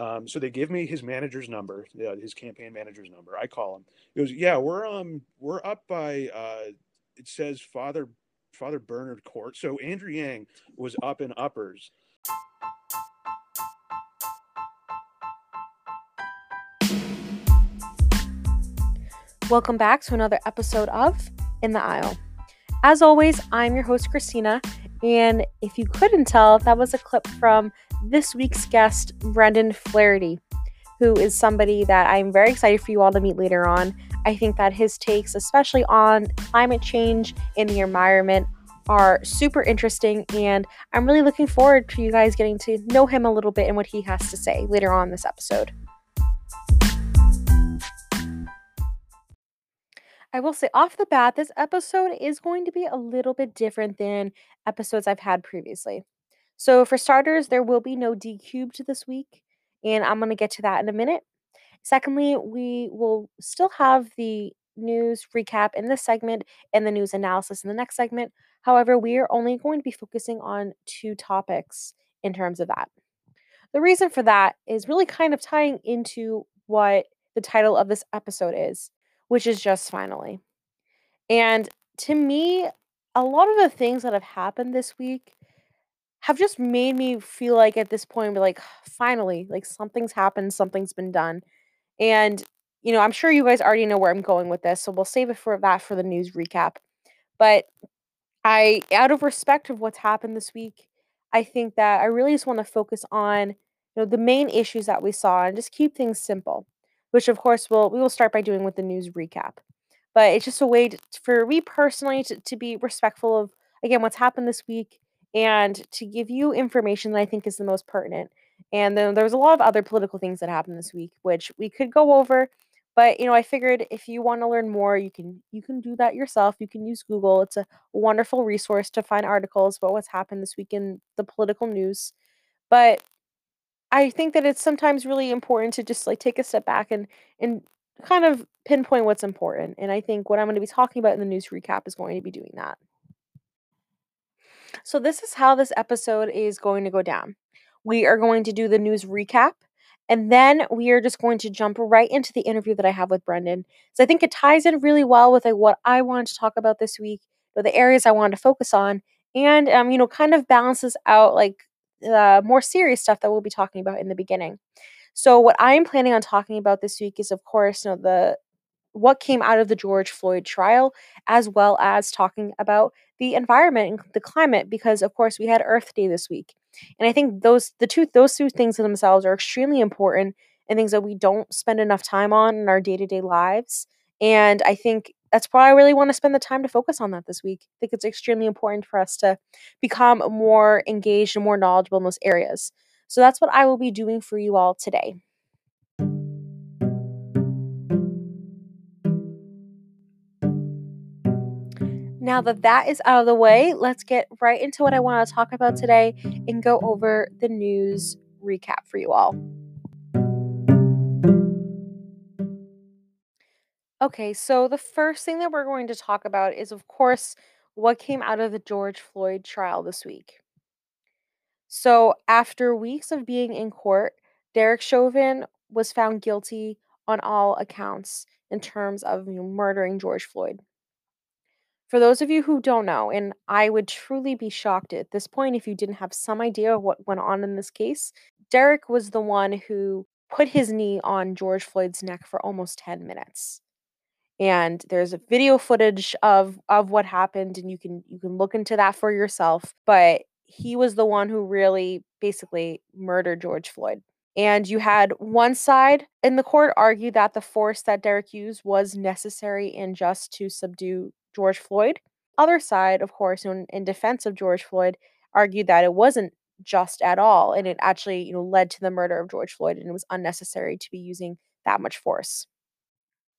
Um, so they give me his manager's number, uh, his campaign manager's number. I call him. He goes, "Yeah, we're um we're up by uh, it says Father Father Bernard Court. So Andrew Yang was up in uppers." Welcome back to another episode of In the Aisle. As always, I'm your host, Christina, and if you couldn't tell, that was a clip from this week's guest, Brendan Flaherty, who is somebody that I'm very excited for you all to meet later on. I think that his takes, especially on climate change and the environment, are super interesting, and I'm really looking forward to you guys getting to know him a little bit and what he has to say later on this episode. I will say off the bat, this episode is going to be a little bit different than episodes I've had previously. So, for starters, there will be no D cubed this week, and I'm going to get to that in a minute. Secondly, we will still have the news recap in this segment and the news analysis in the next segment. However, we are only going to be focusing on two topics in terms of that. The reason for that is really kind of tying into what the title of this episode is which is just finally. And to me, a lot of the things that have happened this week have just made me feel like at this point, like, finally, like something's happened, something's been done. And, you know, I'm sure you guys already know where I'm going with this, so we'll save it for that for the news recap. But I, out of respect of what's happened this week, I think that I really just want to focus on, you know, the main issues that we saw and just keep things simple which of course we'll we will start by doing with the news recap. But it's just a way to, for me personally to, to be respectful of again what's happened this week and to give you information that I think is the most pertinent. And then there was a lot of other political things that happened this week, which we could go over. But you know, I figured if you want to learn more, you can you can do that yourself. You can use Google. It's a wonderful resource to find articles about what's happened this week in the political news. But I think that it's sometimes really important to just like take a step back and and kind of pinpoint what's important. And I think what I'm going to be talking about in the news recap is going to be doing that. So this is how this episode is going to go down. We are going to do the news recap and then we are just going to jump right into the interview that I have with Brendan. So I think it ties in really well with like what I wanted to talk about this week, or the areas I wanted to focus on, and um, you know, kind of balances out like the more serious stuff that we'll be talking about in the beginning. So what I'm planning on talking about this week is of course, you know, the what came out of the George Floyd trial as well as talking about the environment and the climate because of course we had Earth Day this week. And I think those the two those two things in themselves are extremely important and things that we don't spend enough time on in our day-to-day lives. And I think that's why I really want to spend the time to focus on that this week. I think it's extremely important for us to become more engaged and more knowledgeable in those areas. So that's what I will be doing for you all today. Now that that is out of the way, let's get right into what I want to talk about today and go over the news recap for you all. Okay, so the first thing that we're going to talk about is, of course, what came out of the George Floyd trial this week. So, after weeks of being in court, Derek Chauvin was found guilty on all accounts in terms of you know, murdering George Floyd. For those of you who don't know, and I would truly be shocked at this point if you didn't have some idea of what went on in this case, Derek was the one who put his knee on George Floyd's neck for almost 10 minutes. And there's a video footage of of what happened and you can you can look into that for yourself but he was the one who really basically murdered George Floyd. And you had one side in the court argue that the force that Derek used was necessary and just to subdue George Floyd other side of course in, in defense of George Floyd argued that it wasn't just at all and it actually you know led to the murder of George Floyd and it was unnecessary to be using that much force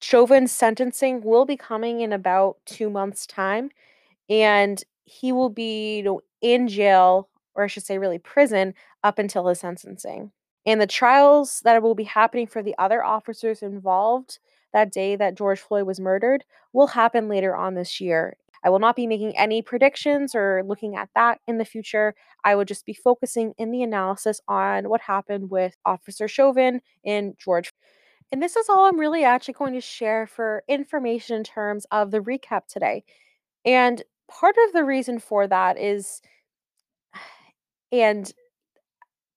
Chauvin's sentencing will be coming in about two months' time, and he will be you know, in jail, or I should say, really prison, up until his sentencing. And the trials that will be happening for the other officers involved that day that George Floyd was murdered will happen later on this year. I will not be making any predictions or looking at that in the future. I would just be focusing in the analysis on what happened with Officer Chauvin and George. And this is all I'm really actually going to share for information in terms of the recap today. And part of the reason for that is and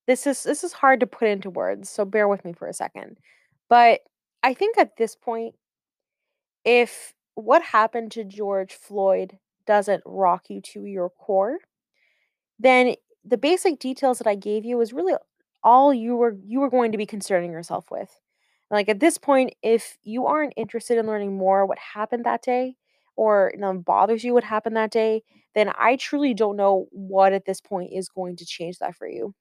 this is this is hard to put into words, so bear with me for a second. But I think at this point if what happened to George Floyd doesn't rock you to your core, then the basic details that I gave you was really all you were you were going to be concerning yourself with. Like at this point, if you aren't interested in learning more what happened that day, or you know, bothers you what happened that day, then I truly don't know what at this point is going to change that for you.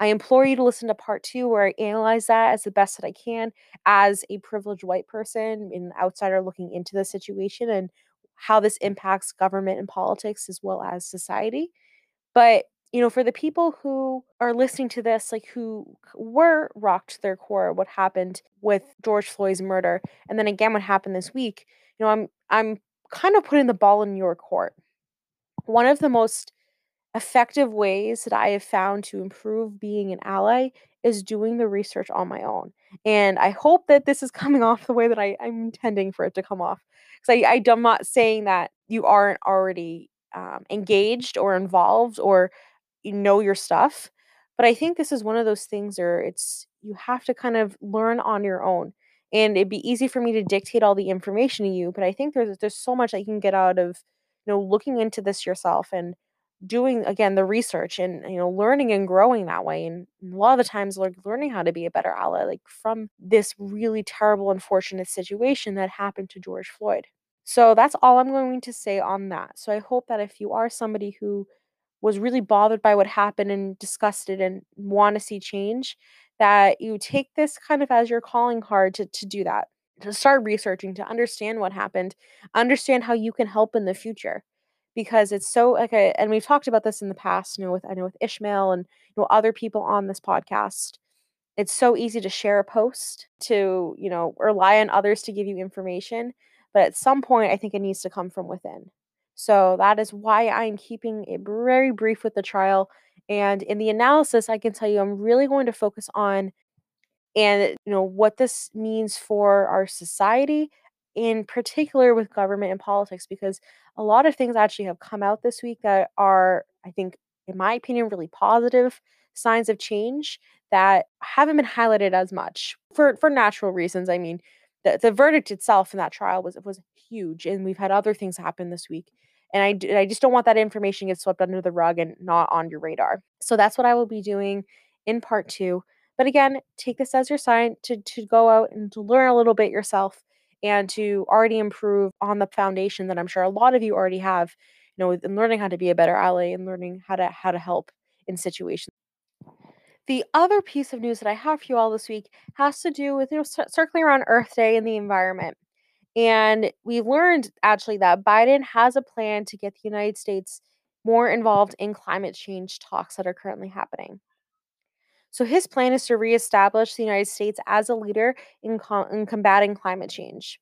I implore you to listen to part two, where I analyze that as the best that I can as a privileged white person, an outsider looking into the situation and how this impacts government and politics as well as society. But you know, for the people who are listening to this, like who were rocked to their core, what happened with George Floyd's murder, and then again what happened this week, you know, I'm I'm kind of putting the ball in your court. One of the most effective ways that I have found to improve being an ally is doing the research on my own. And I hope that this is coming off the way that I, I'm intending for it to come off. Because I, I, I'm not saying that you aren't already um, engaged or involved or you know your stuff. But I think this is one of those things where it's you have to kind of learn on your own. And it'd be easy for me to dictate all the information to you, but I think there's there's so much you can get out of, you know, looking into this yourself and doing again the research and you know learning and growing that way and a lot of the times like learning how to be a better ally like from this really terrible unfortunate situation that happened to George Floyd. So that's all I'm going to say on that. So I hope that if you are somebody who was really bothered by what happened and disgusted and want to see change that you take this kind of as your calling card to, to do that to start researching to understand what happened understand how you can help in the future because it's so like a, and we've talked about this in the past you know with i know with ishmael and you know other people on this podcast it's so easy to share a post to you know rely on others to give you information but at some point i think it needs to come from within so that is why I'm keeping it very brief with the trial. And in the analysis, I can tell you I'm really going to focus on and you know what this means for our society in particular with government and politics because a lot of things actually have come out this week that are i think in my opinion really positive signs of change that haven't been highlighted as much for for natural reasons i mean the, the verdict itself in that trial was was huge and we've had other things happen this week and I, I just don't want that information get swept under the rug and not on your radar. So that's what I will be doing in part two. But again, take this as your sign to, to go out and to learn a little bit yourself and to already improve on the foundation that I'm sure a lot of you already have, you know, in learning how to be a better ally and learning how to how to help in situations. The other piece of news that I have for you all this week has to do with you know circling around Earth Day and the environment. And we learned actually that Biden has a plan to get the United States more involved in climate change talks that are currently happening. So his plan is to reestablish the United States as a leader in, com- in combating climate change.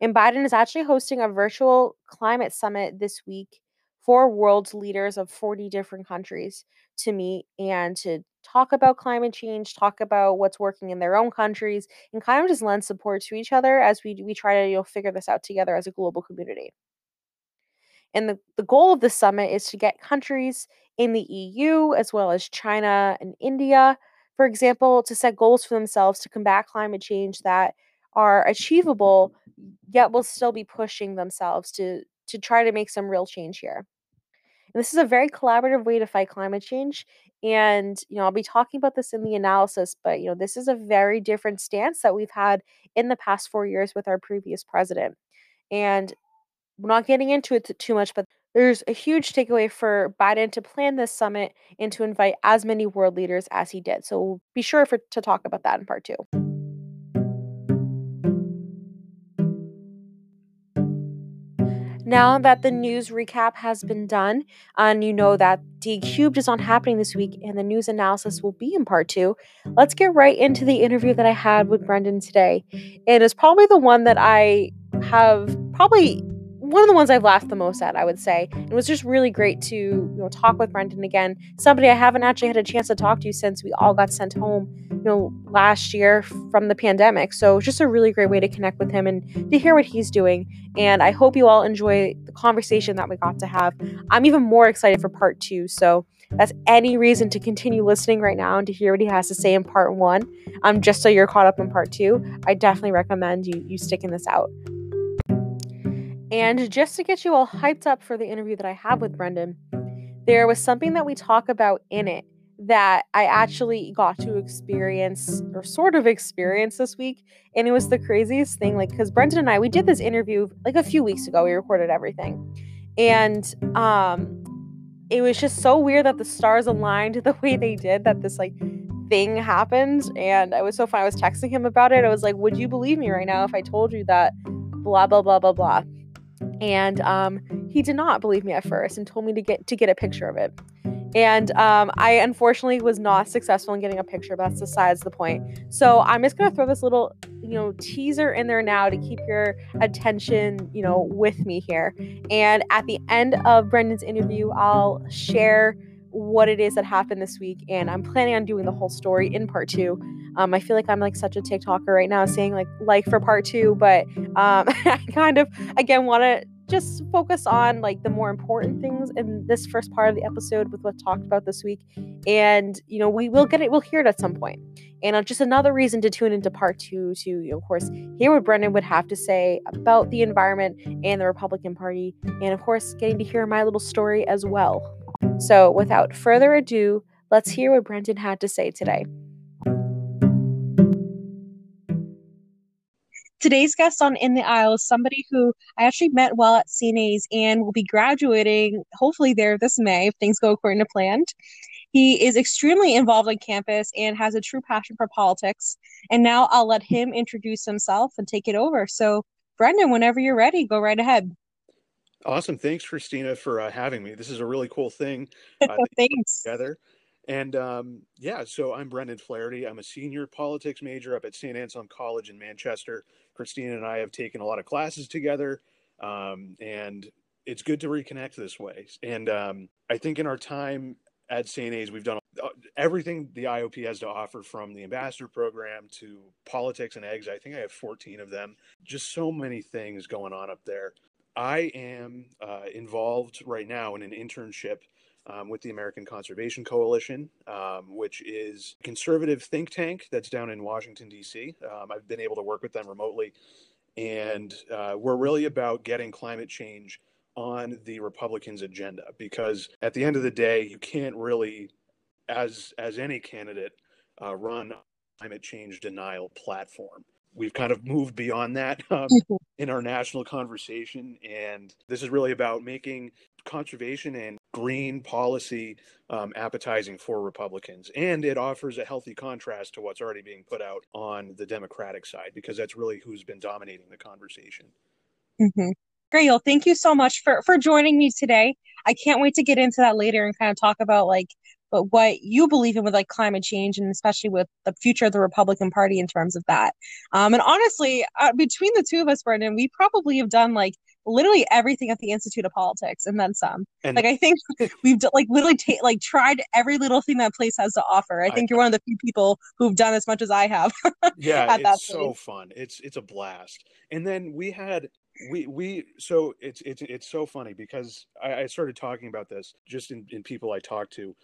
And Biden is actually hosting a virtual climate summit this week for world leaders of 40 different countries to meet and to talk about climate change, talk about what's working in their own countries, and kind of just lend support to each other as we we try to you know figure this out together as a global community. And the, the goal of the summit is to get countries in the EU as well as China and India, for example, to set goals for themselves to combat climate change that are achievable, yet will still be pushing themselves to to try to make some real change here. And this is a very collaborative way to fight climate change. And, you know, I'll be talking about this in the analysis, but, you know, this is a very different stance that we've had in the past four years with our previous president. And not getting into it too much, but there's a huge takeaway for Biden to plan this summit and to invite as many world leaders as he did. So be sure for, to talk about that in part two. Now that the news recap has been done, and you know that D Cubed is not happening this week, and the news analysis will be in part two, let's get right into the interview that I had with Brendan today. And It is probably the one that I have probably one of the ones I've laughed the most at, I would say. It was just really great to you know talk with Brendan again. Somebody I haven't actually had a chance to talk to since we all got sent home, you know, last year from the pandemic. So just a really great way to connect with him and to hear what he's doing. And I hope you all enjoy the conversation that we got to have. I'm even more excited for part two. So that's any reason to continue listening right now and to hear what he has to say in part one. Um, just so you're caught up in part two, I definitely recommend you you sticking this out. And just to get you all hyped up for the interview that I have with Brendan, there was something that we talk about in it that I actually got to experience or sort of experience this week. And it was the craziest thing. Like, because Brendan and I, we did this interview like a few weeks ago. We recorded everything. And um it was just so weird that the stars aligned the way they did that this like thing happened. And I was so fun. I was texting him about it. I was like, Would you believe me right now if I told you that blah blah blah blah blah? And um, he did not believe me at first and told me to get to get a picture of it. And um, i unfortunately was not successful in getting a picture but that's besides the point. So i'm just going to throw this little you know teaser in there now to keep your attention you know with me here. And at the end of brendan's interview i'll share what it is that happened this week and i'm planning on doing the whole story in part two. Um, i feel like i'm like such a tiktoker right now saying like like for part two but um, i kind of again want to just focus on like the more important things in this first part of the episode with what's talked about this week. And you know we will get it we'll hear it at some point. And uh, just another reason to tune into part two to you know, of course hear what brendan would have to say about the environment and the republican party. And of course getting to hear my little story as well. So, without further ado, let's hear what Brendan had to say today. Today's guest on In the Aisle is somebody who I actually met while at St. A's and will be graduating hopefully there this May if things go according to plan. He is extremely involved on campus and has a true passion for politics. And now I'll let him introduce himself and take it over. So, Brendan, whenever you're ready, go right ahead. Awesome. Thanks, Christina, for uh, having me. This is a really cool thing. Uh, Thanks. Together. And um, yeah, so I'm Brendan Flaherty. I'm a senior politics major up at St. Anselm College in Manchester. Christina and I have taken a lot of classes together, um, and it's good to reconnect this way. And um, I think in our time at St. A's, we've done uh, everything the IOP has to offer from the ambassador program to politics and eggs. I think I have 14 of them. Just so many things going on up there. I am uh, involved right now in an internship um, with the American Conservation Coalition, um, which is a conservative think tank that's down in Washington, D.C. Um, I've been able to work with them remotely, and uh, we're really about getting climate change on the Republicans' agenda because at the end of the day, you can't really, as as any candidate, uh, run climate change denial platform we've kind of moved beyond that um, in our national conversation. And this is really about making conservation and green policy um, appetizing for Republicans. And it offers a healthy contrast to what's already being put out on the Democratic side, because that's really who's been dominating the conversation. Mm-hmm. Great. Well, thank you so much for, for joining me today. I can't wait to get into that later and kind of talk about like but what you believe in with like climate change and especially with the future of the Republican Party in terms of that. Um, and honestly, uh, between the two of us, Brendan, we probably have done like literally everything at the Institute of Politics and then some. And like I think we've d- like literally ta- like tried every little thing that place has to offer. I think I, you're one of the few people who've done as much as I have. yeah, it's so fun. It's it's a blast. And then we had we we so it's it's it's so funny because I, I started talking about this just in, in people I talked to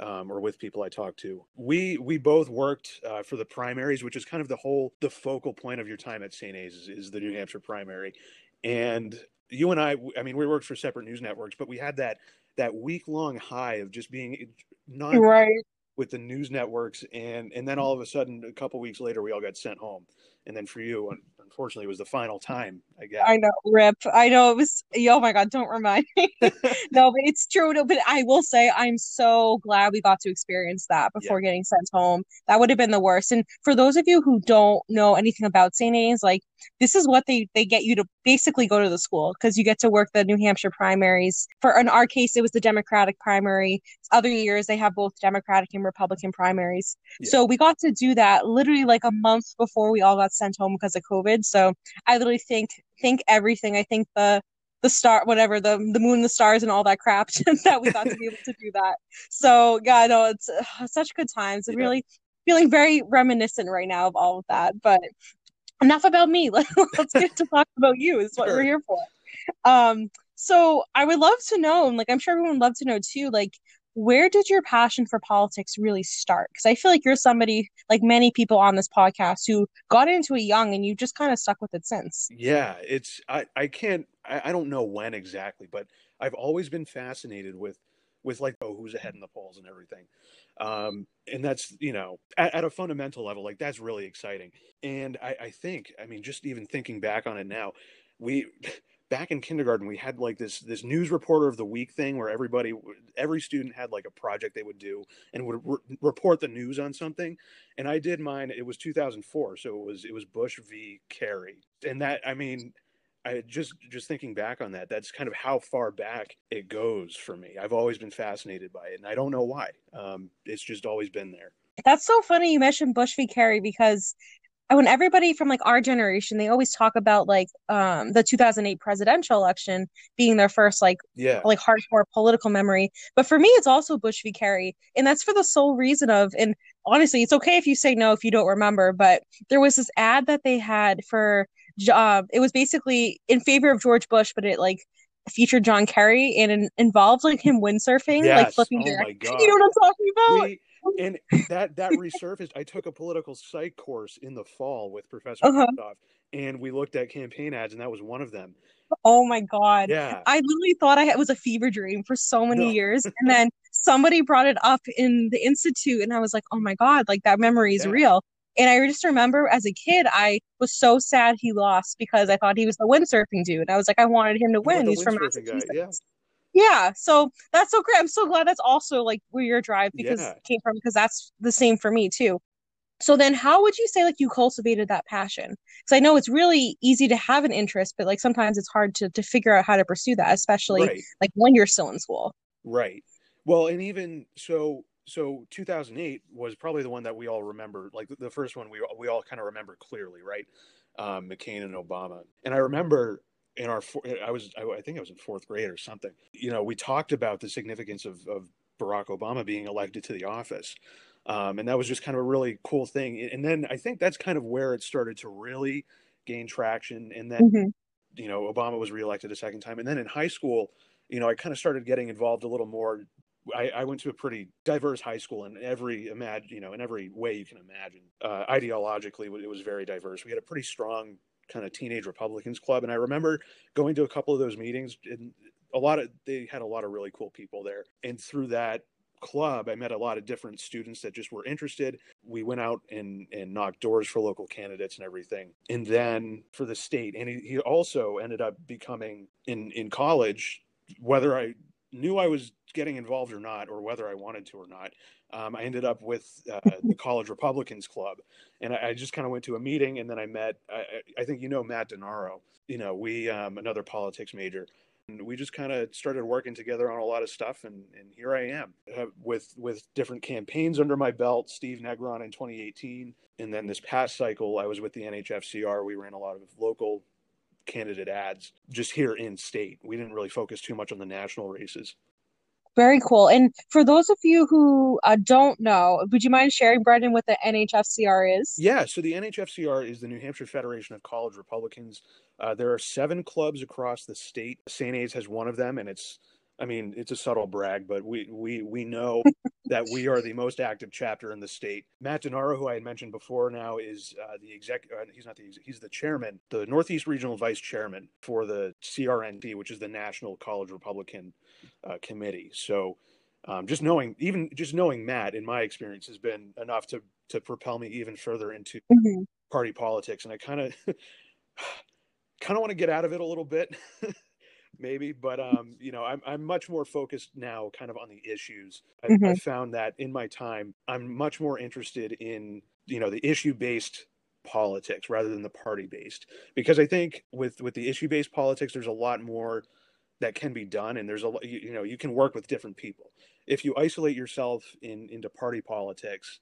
um, or with people I talk to. We we both worked uh, for the primaries, which is kind of the whole the focal point of your time at St. A's is, is the New Hampshire primary. And you and I, I mean, we worked for separate news networks, but we had that that week long high of just being non right with the news networks, and and then all of a sudden, a couple weeks later, we all got sent home. And then for you, unfortunately, it was the final time. I guess. I know, rip. I know it was. Oh my god, don't remind me. no, but it's true. No, but I will say, I'm so glad we got to experience that before yeah. getting sent home. That would have been the worst. And for those of you who don't know anything about St. A's, like this is what they they get you to basically go to the school because you get to work the New Hampshire primaries. For in our case, it was the Democratic primary. Other years they have both Democratic and Republican primaries. Yeah. So we got to do that literally like a month before we all got sent home because of COVID. So I literally think think everything. I think the the star, whatever the the moon, the stars, and all that crap that we got to be able to do that. So yeah, no, it's uh, such good times. Yeah. Really feeling very reminiscent right now of all of that. But enough about me. Let's get to talk about you. Is what sure. we're here for. Um, so I would love to know, and like I'm sure everyone would love to know too, like where did your passion for politics really start? Because I feel like you're somebody like many people on this podcast who got into it young and you just kind of stuck with it since. Yeah, it's I I can't I, I don't know when exactly, but I've always been fascinated with with like oh who's ahead in the polls and everything um and that's you know at, at, a fundamental level like that's really exciting. And I, I think i mean just even thinking back on it now we back in kindergarten we had like this this news reporter of the week thing where everybody every student had like a project they would do and would re- report the news on something. And i did mine it was 2004 so it was it was bush v. Kerry. And that i mean I just just thinking back on that, that's kind of how far back it goes for me. I've always been fascinated by it, and I don't know why. Um, it's just always been there. That's so funny you mentioned Bush v. Kerry because when everybody from like our generation, they always talk about like um, the 2008 presidential election being their first like yeah like hardcore political memory. But for me, it's also Bush v. Kerry, and that's for the sole reason of and honestly, it's okay if you say no if you don't remember, but there was this ad that they had for uh, it was basically in favor of George Bush, but it like featured John Kerry and it involved like him windsurfing, yes. like flipping. Oh my god! You know what I'm talking about? We, and that that resurfaced. I took a political psych course in the fall with Professor uh and we looked at campaign ads, and that was one of them. Oh my god! Yeah, I literally thought I had, was a fever dream for so many no. years, and then somebody brought it up in the institute, and I was like, oh my god, like that memory is yeah. real. And I just remember as a kid, I was so sad he lost because I thought he was the windsurfing dude. I was like, I wanted him to win. He's from Massachusetts. Guy, yeah. yeah. So that's so great. I'm so glad that's also like where your drive because yeah. came from because that's the same for me too. So then how would you say like you cultivated that passion? Because I know it's really easy to have an interest, but like sometimes it's hard to to figure out how to pursue that, especially right. like when you're still in school. Right. Well, and even so so 2008 was probably the one that we all remember, like the first one we we all kind of remember clearly, right? Um, McCain and Obama, and I remember in our I was I think I was in fourth grade or something. You know, we talked about the significance of, of Barack Obama being elected to the office, um, and that was just kind of a really cool thing. And then I think that's kind of where it started to really gain traction. And then mm-hmm. you know, Obama was reelected a second time, and then in high school, you know, I kind of started getting involved a little more I, I, went to a pretty diverse high school in every imagine, you know, in every way you can imagine. Uh, ideologically, it was very diverse. We had a pretty strong kind of teenage Republicans club, and I remember going to a couple of those meetings. And a lot of they had a lot of really cool people there, and through that club, I met a lot of different students that just were interested. We went out and and knocked doors for local candidates and everything, and then for the state. And he, he also ended up becoming in in college, whether I knew I was getting involved or not, or whether I wanted to or not, um, I ended up with uh, the College Republicans Club, and I, I just kind of went to a meeting, and then I met. I, I think you know Matt DeNaro. You know, we um, another politics major. And we just kind of started working together on a lot of stuff, and, and here I am uh, with with different campaigns under my belt. Steve Negron in 2018, and then this past cycle, I was with the NHFCR. We ran a lot of local candidate ads just here in state. We didn't really focus too much on the national races. Very cool. And for those of you who uh, don't know, would you mind sharing, Brendan, what the NHFCR is? Yeah, so the NHFCR is the New Hampshire Federation of College Republicans. Uh, there are seven clubs across the state. St. A's has one of them, and it's I mean, it's a subtle brag, but we we we know that we are the most active chapter in the state. Matt DeNaro, who I had mentioned before, now is uh, the exec. Uh, he's not the he's the chairman, the Northeast Regional Vice Chairman for the CRNC, which is the National College Republican uh, Committee. So, um, just knowing even just knowing Matt, in my experience, has been enough to to propel me even further into mm-hmm. party politics, and I kind of kind of want to get out of it a little bit. maybe but um you know i'm, I'm much more focused now kind of on the issues I, mm-hmm. I found that in my time i'm much more interested in you know the issue based politics rather than the party based because i think with with the issue based politics there's a lot more that can be done and there's a you, you know you can work with different people if you isolate yourself in into party politics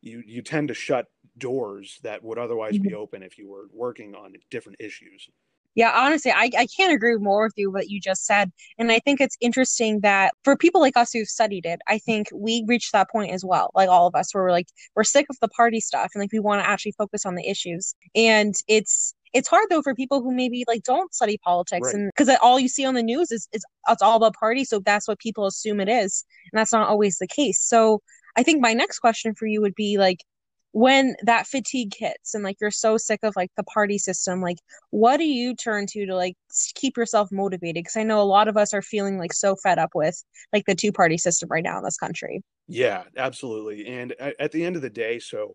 you you tend to shut doors that would otherwise mm-hmm. be open if you were working on different issues Yeah, honestly, I, I can't agree more with you what you just said. And I think it's interesting that for people like us who've studied it, I think we reached that point as well. Like all of us, where we're like, we're sick of the party stuff and like we want to actually focus on the issues. And it's it's hard though for people who maybe like don't study politics Right. and because all you see on the news is, is it's all about party. So that's what people assume it is. And that's not always the case. So I think my next question for you would be like, when that fatigue hits and like you're so sick of like the party system like what do you turn to to like keep yourself motivated because i know a lot of us are feeling like so fed up with like the two party system right now in this country Yeah, absolutely. And at, the end of the day, so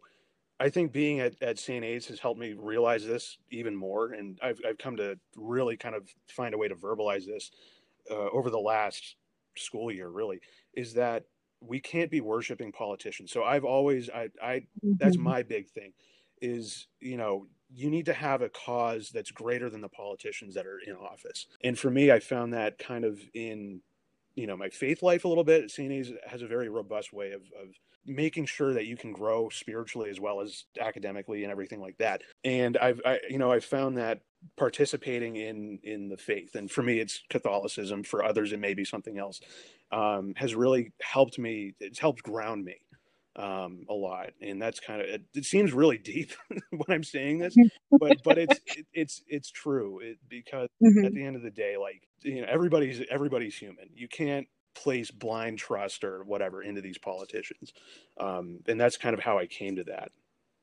I think being at, at St. A's has helped me realize this even more. And I've, I've come to really kind of find a way to verbalize this uh, over the last school year, really, is that we can't be worshiping politicians. So I've always, I, I, that's Mhm. my big thing is, you know, you need to have a cause that's greater than the politicians that are in office. And for me, I found that kind of in you know my faith life a little bit St. A's has a very robust way of, of making sure that you can grow spiritually as well as academically and everything like that and i've I, you know i've found that participating in in the faith. And for me it's catholicism. For others it may be something else. Um, has really helped me it's helped ground me um, a lot. And that's kind of it, it seems really deep when i'm saying this but but it's it, it's it's true. It, because Mhm. at the end of the day like you know everybody's everybody's human. You can't place blind trust or whatever into these politicians. Um, and that's kind of how i came to that.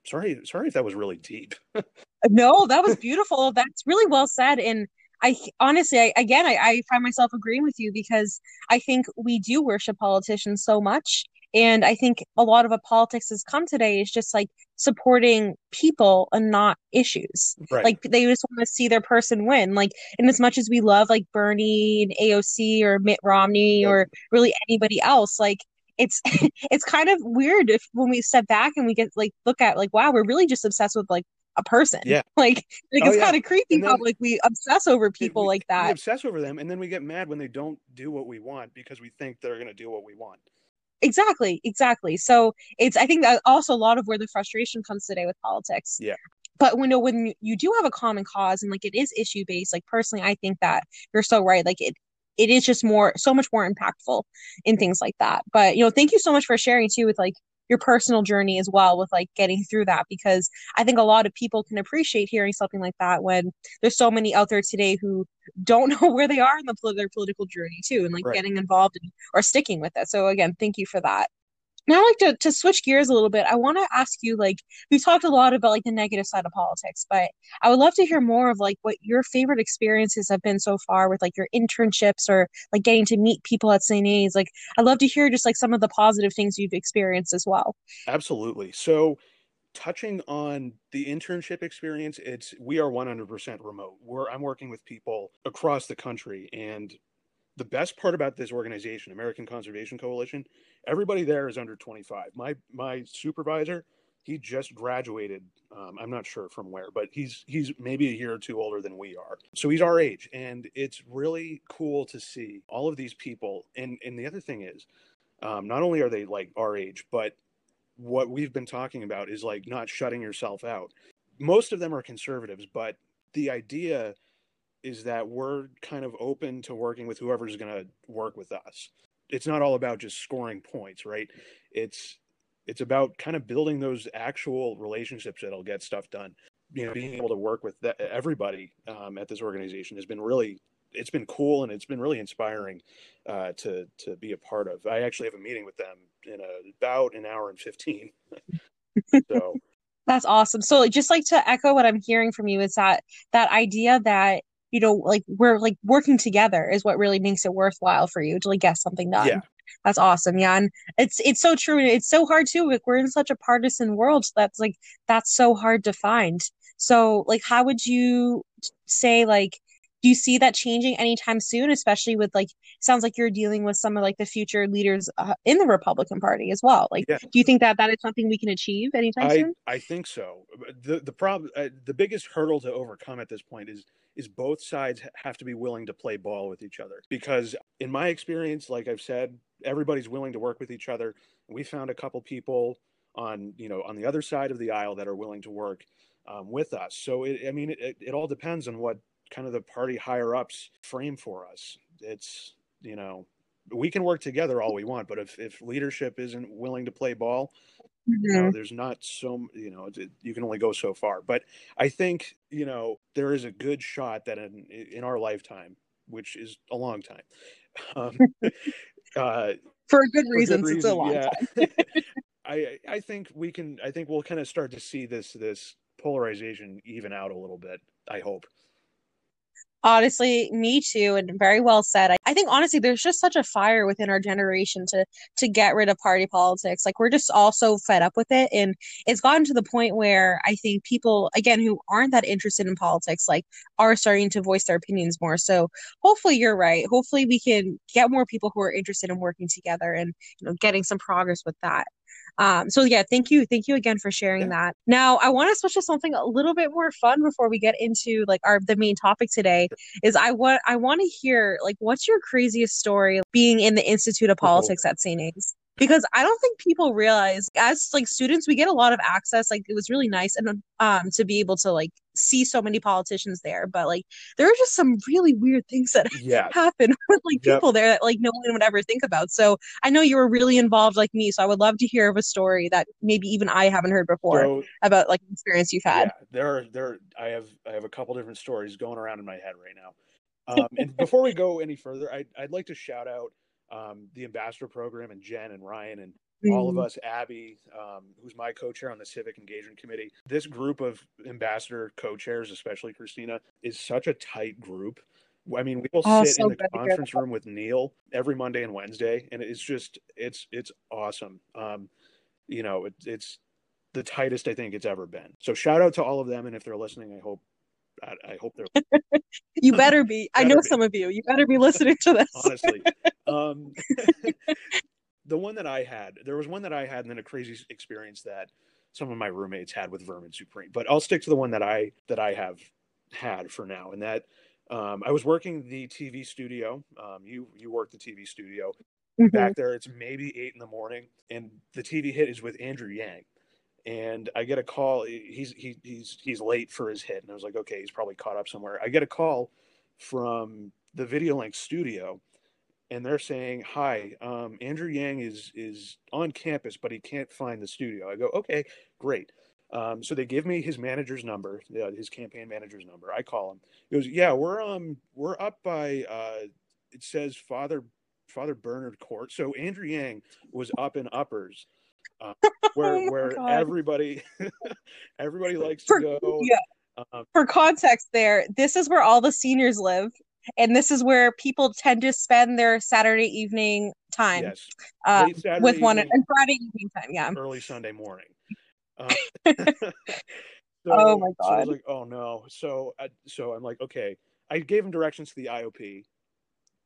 Sorry sorry if that was really deep no that was beautiful. That's really well said. And i honestly I, again I, I find myself agreeing with you because i think we do worship politicians so much. And i think a lot of what politics has come today is just like supporting people and not issues. Right. Like they just want to see their person win. Like and as much as we love like bernie and aoc or mitt romney Yep. or really anybody else like it's it's kind of weird if when we step back and we get like look at like wow we're really just obsessed with like a person. Yeah. like like Oh, it's yeah. kind of creepy And how like we obsess over people we- like we that. obsess over them and then we get mad when they don't do what we want because we think they're going to do what we want. Exactly exactly. So it's i think that also a lot of where the frustration comes today with politics. Yeah. but when when you do have a common cause and like it is issue based like personally i think that you're so right. Like it it is just more so much more impactful in things like that. But you know thank you so much for sharing too with like your personal journey as well with like getting through that because i think a lot of people can appreciate hearing something like that when there's so many out there today who don't know where they are in the their political journey too and like Right. getting involved in, or sticking with it so again thank you for that now like to, to switch gears a little bit. I want to ask you, like, we've talked a lot about like the negative side of politics, but I would love to hear more of like what your favorite experiences have been so far with like your internships or like getting to meet people at St. A's. Like, I'd love to hear just like some of the positive things you've experienced as well. Absolutely. So, touching on the internship experience, it's we are 100% remote. We're I'm working with people across the country and the best part about this organization, American Conservation Coalition, everybody there is under 25. My my supervisor, he just graduated. Um, I'm not sure from where, but he's he's maybe a year or two older than we are. So he's our age, and it's really cool to see all of these people. And and the other thing is, um, not only are they like our age, but what we've been talking about is like not shutting yourself out. Most of them are conservatives, but the idea is that we're kind of open to working with whoever's going to work with us. It's not all about just scoring points, right? It's it's about kind of building those actual relationships that'll get stuff done. You know, being able to work with that, everybody um, at this organization has been really it's been cool and it's been really inspiring uh, to to be a part of. I actually have a meeting with them in a, about an hour and fifteen. so That's awesome. So just like to echo what I'm hearing from you is that that idea that you know like we're like working together is what really makes it worthwhile for you to like get something done. Yeah. That's awesome. Yeah. And it's it's so true. It's so hard too. Like we're in such a partisan world that's like that's so hard to find. So like how would you say like do you see that changing anytime soon, especially with like sounds like you're dealing with some of like the future leaders uh, in the Republican Party as well. Like Yeah. do you think that that is something we can achieve anytime I soon? I think so. The the problem uh, the biggest hurdle to overcome at this point is is both sides have to be willing to play ball with each other because in my experience like I've said everybody's willing to work with each other. We found a couple people on, you know, on the other side of the aisle that are willing to work um, with us. So it, I mean it, it, it all depends on what kind of the party higher ups frame for us. It's you know we can work together all we want, but if if leadership isn't willing to play ball, you know, Mhm. there's not so you know you can only go so far. But I think you know there is a good shot that in in our lifetime, which is a long time. Um, uh, For good for good reasons, it's a reason, long yeah. time. I I think we can. I think we'll kind of start to see this this polarization even out a little bit. I hope. Honestly, me too, and very well said. I, I think honestly, there's just such a fire within our generation to to get rid of party politics. Like we're just all so fed up with it, and it's gotten to the point where I think people, again, who aren't that interested in politics, like are starting to voice their opinions more. So hopefully, you're right. Hopefully, we can get more people who are interested in working together and you know getting some progress with that. Um, so yeah, thank you, thank you again for sharing Yeah. that. Now, I want to switch to something a little bit more fun before we get into like our the main topic today. Is I want I want to hear like what's your craziest story being in the Institute of Oh. Politics at St. A's? Because I don't think people realize as like students we get a lot of access. Like it was really nice and um to be able to like see so many politicians there, but like there are just some really weird things that Yeah. happen with like Yep. people there that like no one would ever think about. So I know you were really involved like me, so I would love to hear of a story that maybe even I haven't heard before So about like an experience you've had. yeah, there are there. I have I have a couple different stories going around in my head right now. Um, and before we go any further, I'd I'd like to shout out um, the ambassador program and Jen and Ryan and all of Mm. us, Abby, um, who's my co-chair on the civic engagement committee. This group of ambassador co-chairs, especially Christina, is such a tight group. I mean, we will Oh, sit so in the good to hear conference room with Neil every Monday and Wednesday, and it's just it's it's awesome. Um, you know, it, it's the tightest I think it's ever been. So shout out to all of them, and if they're listening, I hope I, I hope they're You better be. I know be. some of you. You better be listening to this. honestly. Um, the one that I had, there was one that I had, and then a crazy experience that some of my roommates had with Vermin Supreme. But I'll stick to the one that I that I have had for now, and that um, I was working the TV studio. Um, you you work the TV studio Mhm. back there. It's maybe eight in the morning, and the TV hit is with Andrew Yang. And I get a call. He's he, he's he's late for his hit, and I was like, okay, he's probably caught up somewhere. I get a call from the Video Link studio, and they're saying, "Hi, um, Andrew Yang is is on campus, but he can't find the studio." I go, "Okay, great." Um, so they give me his manager's number, uh, his campaign manager's number. I call him. He goes, "Yeah, we're um we're up by uh, it says Father Father Bernard Court." So Andrew Yang was up in Uppers, uh, where Oh where God. everybody everybody likes For- to go. yeah. Um, For context, there, this is where all the seniors live, and this is where people tend to spend their Saturday evening time yes, uh, Saturday with one evening, and Friday evening time. Yeah. early Sunday morning. Um, so, Oh my So I was God. like, oh no. So, I, so I'm like, okay. I gave him directions to the IOP.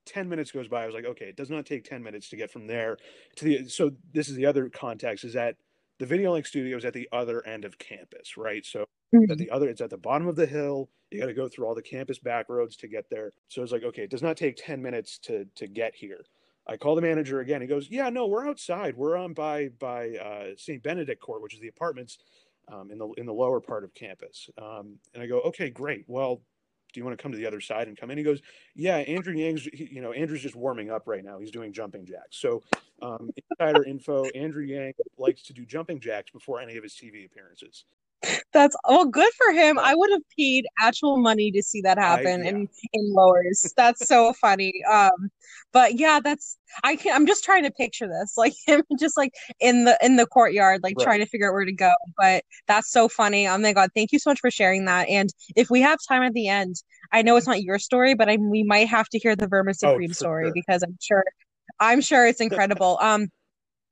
Ten minutes goes by. I was like, okay, it does not take ten minutes to get from there to the. So this is the other context: is that the Video Link Studio is at the other end of campus, right? So At the other, it's at the bottom of the hill. You got to go through all the campus back roads to get there. So it's like, okay, it does not take ten minutes to to get here. I call the manager again. He goes, "Yeah, no, we're outside. We're on by by uh, St. Benedict Court, which is the apartments um, in the in the lower part of campus." Um, and I go, "Okay, great. Well, do you want to come to the other side and come in?" He goes, "Yeah, Andrew Yang's. He, you know, Andrew's just warming up right now. He's doing jumping jacks. So, um, insider info: Andrew Yang likes to do jumping jacks before any of his TV appearances. That's oh, good for him. I would have paid actual money to see that happen yeah. in in lowers. That's so funny. Um, but yeah, that's I can. I'm just trying to picture this, like him just like in the in the courtyard, like Right. trying to figure out where to go. But that's so funny. Oh my God, thank you so much for sharing that. And if we have time at the end, I know it's not your story, but I we might have to hear the Vermin Oh, Supreme for story sure. because I'm sure I'm sure it's incredible. Um,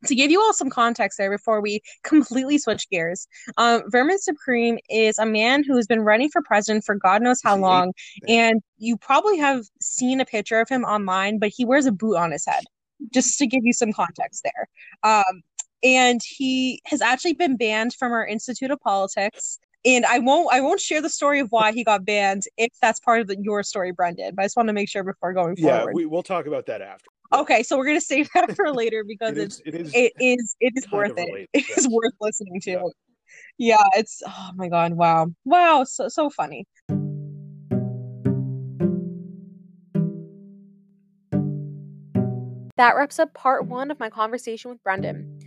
to give you all some context there before we completely switch gears, um, Vermin Supreme is a man who's been running for president for God knows how long, and you probably have seen a picture of him online, but he wears a boot on his head, just to give you some context there. Um, and he has actually been banned from our Institute of Politics. And I won't I won't share the story of why he got banned if that's part of the, your story, Brendan. But I just want to make sure before going Yeah, forward. we, we'll talk about that after. Okay, so we're gonna save that for later because it, is, it, is, it is it is worth it. It is worth listening to. Yeah. yeah, it's oh my god, wow, wow, so so funny. That wraps up part one of my conversation with Brendan.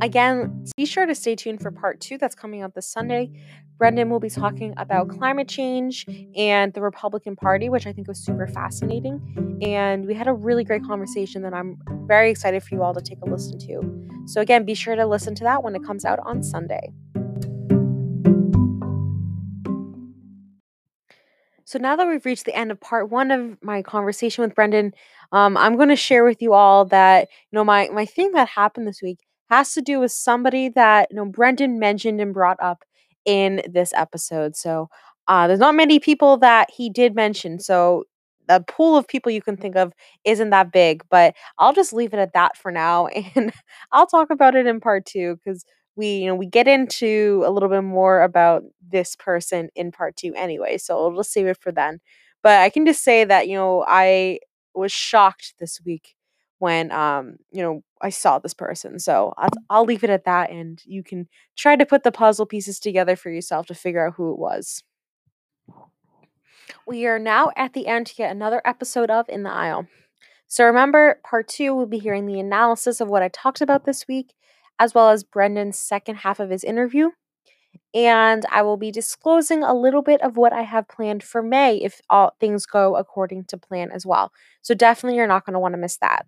Again, be sure to stay tuned for part two that's coming out this Sunday. Brendan will be talking about climate change and the Republican Party, which I think was super fascinating. And we had a really great conversation that I'm very excited for you all to take a listen to. So, again, be sure to listen to that when it comes out on Sunday. So now that we've reached the end of part one of my conversation with Brendan, um, I'm going to share with you all that you know my my thing that happened this week has to do with somebody that you know Brendan mentioned and brought up in this episode. So uh, there's not many people that he did mention. So the pool of people you can think of isn't that big, but I'll just leave it at that for now, and I'll talk about it in part two because we you know we get into a little bit more about this person in part two anyway so we'll just save it for then but i can just say that you know i was shocked this week when um you know i saw this person so I'll, I'll leave it at that and you can try to put the puzzle pieces together for yourself to figure out who it was we are now at the end to get another episode of in the aisle so remember part two we'll be hearing the analysis of what i talked about this week as well as Brendan's second half of his interview. And I will be disclosing a little bit of what I have planned for May if all things go according to plan as well. So definitely you're not going to want to miss that.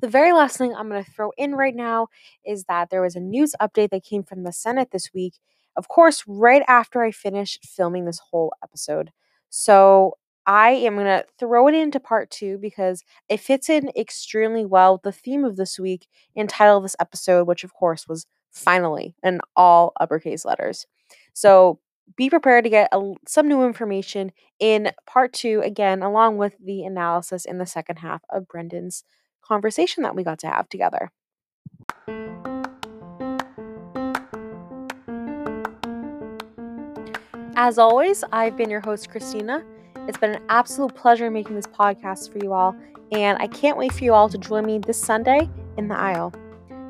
The very last thing I'm going to throw in right now is that there was a news update that came from the Senate this week. Of course, right after I finished filming this whole episode. So I am going to throw it into part two because it fits in extremely well with the theme of this week and title of this episode, which of course was finally in all uppercase letters. So be prepared to get a, some new information in part two, again, along with the analysis in the second half of Brendan's conversation that we got to have together. As always, I've been your host, Christina. It's been an absolute pleasure making this podcast for you all, and I can't wait for you all to join me this Sunday in the aisle.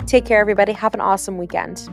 Take care, everybody. Have an awesome weekend.